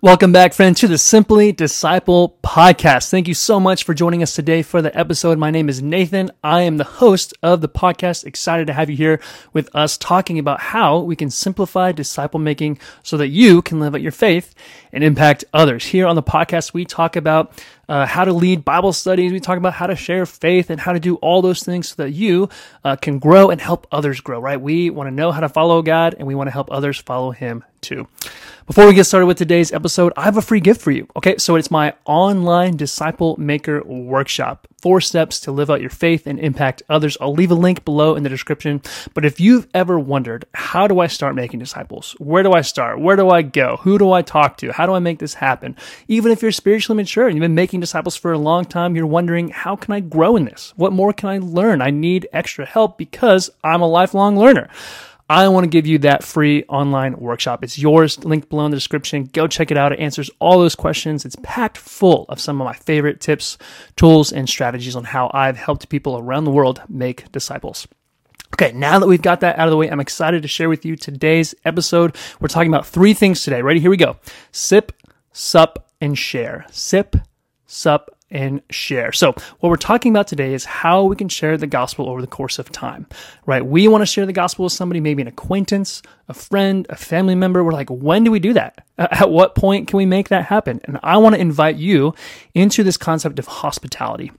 Welcome back, friends, to the SimpliDisciple podcast. Thank you so much for joining us today for the episode. My name is Nathan. I am the host of the podcast. Excited to have you here with us talking about how we can simplify disciple making so that you can live out your faith and impact others. Here on the podcast, we talk about uh, how to lead Bible studies. We talk about how to share faith and how to do all those things so that you uh, can grow and help others grow, right? We want to know how to follow God and we want to help others follow Him too. Before we get started with today's episode, I have a free gift for you. Okay, so it's my online disciple maker workshop. Four steps to live out your faith and impact others. I'll leave a link below in the description. But if you've ever wondered, how do I start making disciples? Where do I start? Where do I go? Who do I talk to? How do I make this happen? Even if you're spiritually mature and you've been making disciples for a long time, you're wondering, how can I grow in this? What more can I learn? I need extra help because I'm a lifelong learner. I want to give you that free online workshop. It's yours, link below in the description. Go check it out. It answers all those questions. It's packed full of some of my favorite tips, tools, and strategies on how I've helped people around the world make disciples. Okay, now that we've got that out of the way, I'm excited to share with you today's episode. We're talking about three things today. Ready? Here we go. Sip, sup, and share. Sip, sup, and share. So, what we're talking about today is how we can share the gospel over the course of time, right? We want to share the gospel with somebody, maybe an acquaintance, a friend, a family member. We're like, when do we do that? At what point can we make that happen? And I want to invite you into this concept of hospitality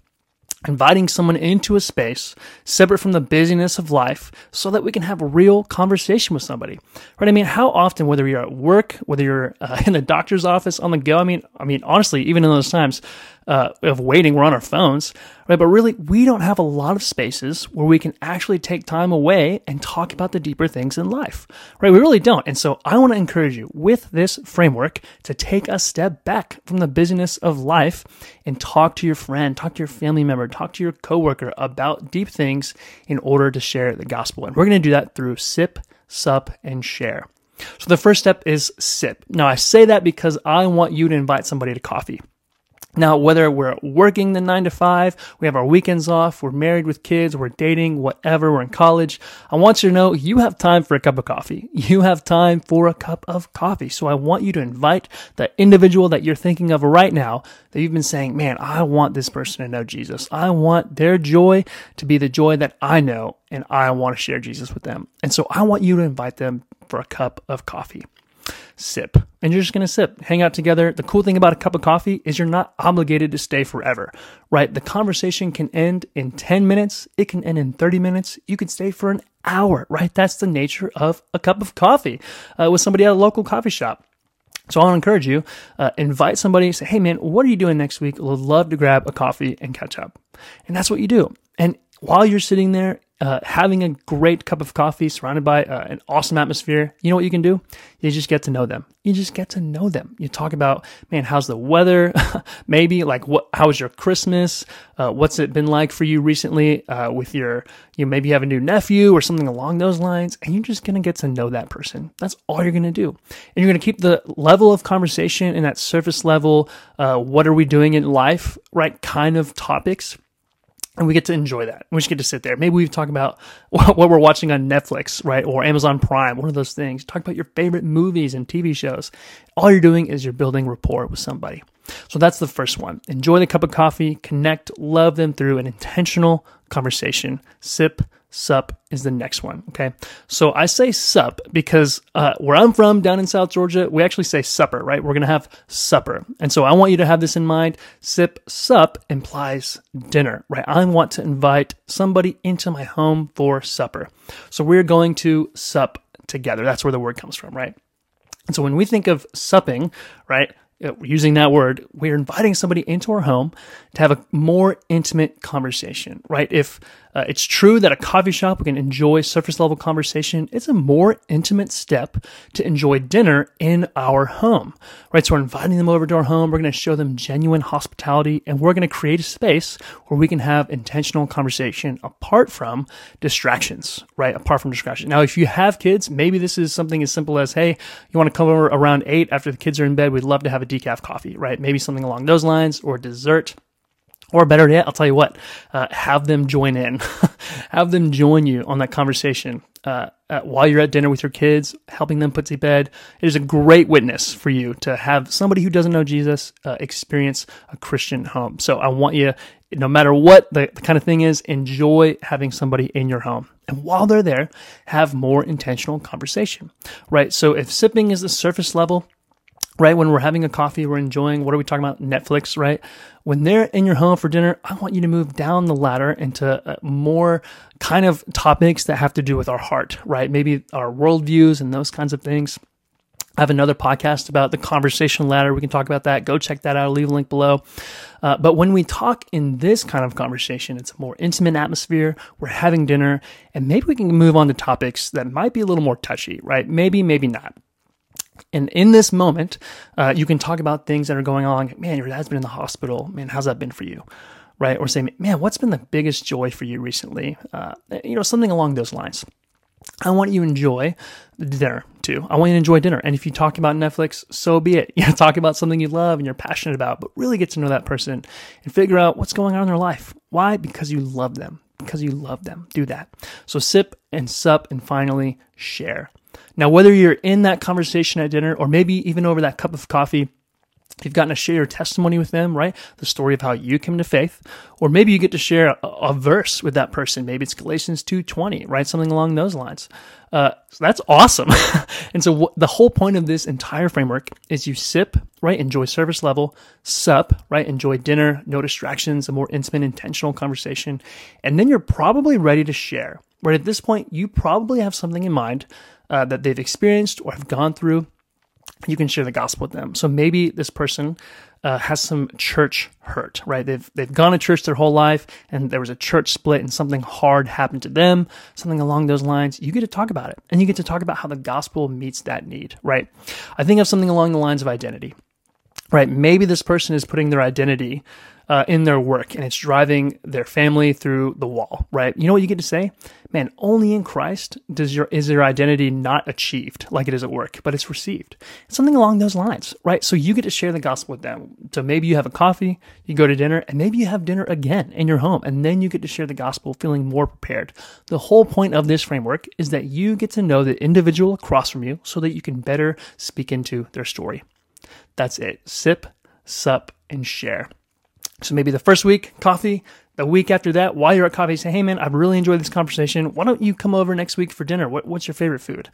inviting someone into a space separate from the busyness of life so that we can have a real conversation with somebody right i mean how often whether you're at work whether you're uh, in the doctor's office on the go i mean i mean honestly even in those times uh, of waiting, we're on our phones, right? But really, we don't have a lot of spaces where we can actually take time away and talk about the deeper things in life, right? We really don't. And so I want to encourage you with this framework to take a step back from the busyness of life and talk to your friend, talk to your family member, talk to your coworker about deep things in order to share the gospel. And we're going to do that through sip, sup, and share. So the first step is sip. Now I say that because I want you to invite somebody to coffee. Now, whether we're working the nine to five, we have our weekends off, we're married with kids, we're dating, whatever, we're in college, I want you to know you have time for a cup of coffee. You have time for a cup of coffee. So I want you to invite the individual that you're thinking of right now that you've been saying, man, I want this person to know Jesus. I want their joy to be the joy that I know, and I want to share Jesus with them. And so I want you to invite them for a cup of coffee sip. And you're just going to sip, hang out together. The cool thing about a cup of coffee is you're not obligated to stay forever, right? The conversation can end in 10 minutes. It can end in 30 minutes. You can stay for an hour, right? That's the nature of a cup of coffee uh, with somebody at a local coffee shop. So I want to encourage you, uh, invite somebody, say, hey man, what are you doing next week? Would love to grab a coffee and catch up. And that's what you do. And while you're sitting there uh, having a great cup of coffee surrounded by uh, an awesome atmosphere, you know what you can do? You just get to know them. You just get to know them. You talk about, man, how's the weather? Maybe like what? How was your Christmas? Uh, what's it been like for you recently uh, with your? You maybe you have a new nephew or something along those lines, and you're just gonna get to know that person. That's all you're gonna do, and you're gonna keep the level of conversation in that surface level. Uh, what are we doing in life? Right, kind of topics and we get to enjoy that. We just get to sit there. Maybe we talk about what we're watching on Netflix, right, or Amazon Prime, one of those things. Talk about your favorite movies and TV shows. All you're doing is you're building rapport with somebody. So that's the first one. Enjoy the cup of coffee, connect, love them through an intentional conversation. Sip, sup is the next one. Okay. So I say sup because uh, where I'm from down in South Georgia, we actually say supper, right? We're going to have supper. And so I want you to have this in mind. Sip, sup implies dinner, right? I want to invite somebody into my home for supper. So we're going to sup together. That's where the word comes from, right? And so when we think of supping, right, uh, using that word, we're inviting somebody into our home to have a more intimate conversation, right? If uh, it's true that a coffee shop we can enjoy surface level conversation, it's a more intimate step to enjoy dinner in our home, right? So we're inviting them over to our home. We're going to show them genuine hospitality and we're going to create a space where we can have intentional conversation apart from distractions, right? Apart from distractions. Now, if you have kids, maybe this is something as simple as, hey, you want to come over around eight after the kids are in bed. We'd love to have a decaf coffee, right? Maybe something along those lines or dessert. Or better yet, I'll tell you what, uh, have them join in. have them join you on that conversation. uh, uh, while you're at dinner with your kids, helping them put to bed. It is a great witness for you to have somebody who doesn't know Jesus uh, experience a Christian home. So I want you, no matter what the, the kind of thing is, enjoy having somebody in your home. And while they're there, have more intentional conversation, right? So if sipping is the surface level, right? When we're having a coffee, we're enjoying, what are we talking about? Netflix, right? When they're in your home for dinner, I want you to move down the ladder into uh, more kind of topics that have to do with our heart, right? Maybe our worldviews and those kinds of things. I have another podcast about the conversation ladder. We can talk about that. Go check that out. I'll leave a link below. Uh, but when we talk in this kind of conversation, it's a more intimate atmosphere. We're having dinner, and maybe we can move on to topics that might be a little more touchy, right? Maybe, maybe not. And in this moment, uh, you can talk about things that are going on. Man, your dad's been in the hospital. Man, how's that been for you? Right? Or say, man, what's been the biggest joy for you recently? Uh, you know, something along those lines. I want you to enjoy dinner too. I want you to enjoy dinner. And if you talk about Netflix, so be it. You know, talk about something you love and you're passionate about, but really get to know that person and figure out what's going on in their life. Why? Because you love them. Because you love them. Do that. So sip and sup and finally share. Now, whether you're in that conversation at dinner or maybe even over that cup of coffee, you've gotten to share your testimony with them, right? The story of how you came to faith, or maybe you get to share a, a verse with that person. Maybe it's Galatians two twenty, right? Something along those lines. Uh, so that's awesome. and so w- the whole point of this entire framework is you sip, right? Enjoy service level, sup, right? Enjoy dinner, no distractions, a more intimate, intentional conversation, and then you're probably ready to share. Right at this point, you probably have something in mind uh, that they've experienced or have gone through, you can share the gospel with them. So maybe this person uh, has some church hurt, right? They've they've gone to church their whole life, and there was a church split, and something hard happened to them, something along those lines. You get to talk about it, and you get to talk about how the gospel meets that need, right? I think of something along the lines of identity, right? Maybe this person is putting their identity uh, in their work and it's driving their family through the wall, right? You know what you get to say? Man, only in Christ does your is your identity not achieved like it is at work, but it's received. Something along those lines, right? So you get to share the gospel with them. So maybe you have a coffee, you go to dinner, and maybe you have dinner again in your home, and then you get to share the gospel feeling more prepared. The whole point of this framework is that you get to know the individual across from you so that you can better speak into their story. That's it. Sip, sup, and share. So maybe the first week, coffee. The week after that, while you're at coffee, say, hey man, I've really enjoyed this conversation. Why don't you come over next week for dinner? What, what's your favorite food?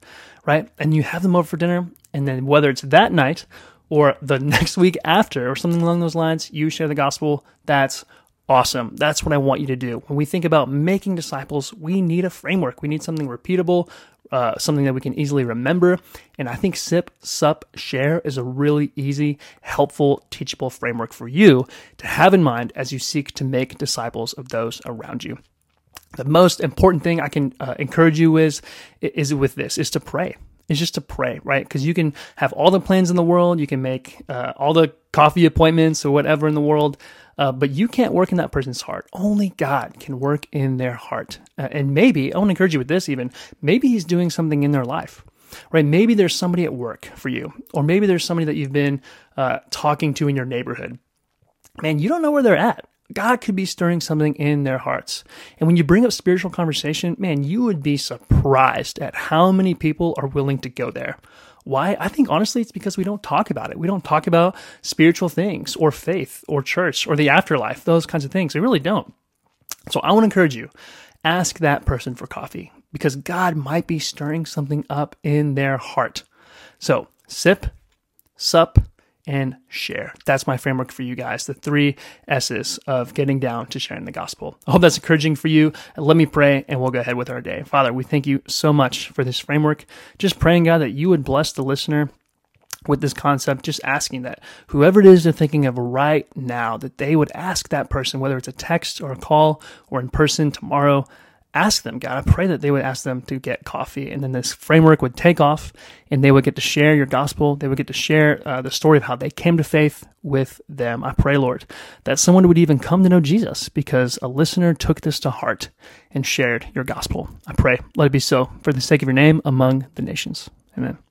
Right? And you have them over for dinner. And then whether it's that night or the next week after or something along those lines, you share the gospel. That's awesome. That's what I want you to do. When we think about making disciples, we need a framework. We need something repeatable, uh, something that we can easily remember. And I think SIP, SUP, SHARE is a really easy, helpful, teachable framework for you to have in mind as you seek to make disciples of those around you. The most important thing I can uh, encourage you is, is with this, is to pray is just to pray, right? Because you can have all the plans in the world, you can make uh, all the coffee appointments or whatever in the world, uh, but you can't work in that person's heart. Only God can work in their heart. Uh, and maybe, I want to encourage you with this even, maybe He's doing something in their life, right? Maybe there's somebody at work for you, or maybe there's somebody that you've been uh, talking to in your neighborhood. Man, you don't know where they're at. God could be stirring something in their hearts. And when you bring up spiritual conversation, man, you would be surprised at how many people are willing to go there. Why? I think honestly, it's because we don't talk about it. We don't talk about spiritual things or faith or church or the afterlife, those kinds of things. We really don't. So I want to encourage you ask that person for coffee because God might be stirring something up in their heart. So sip, sup, and share. That's my framework for you guys, the three S's of getting down to sharing the gospel. I hope that's encouraging for you. Let me pray and we'll go ahead with our day. Father, we thank you so much for this framework. Just praying, God, that you would bless the listener with this concept, just asking that whoever it is they're thinking of right now, that they would ask that person, whether it's a text or a call or in person tomorrow, ask them, God, I pray that they would ask them to get coffee. And then this framework would take off and they would get to share your gospel. They would get to share uh, the story of how they came to faith with them. I pray, Lord, that someone would even come to know Jesus because a listener took this to heart and shared your gospel. I pray, let it be so for the sake of your name among the nations. Amen.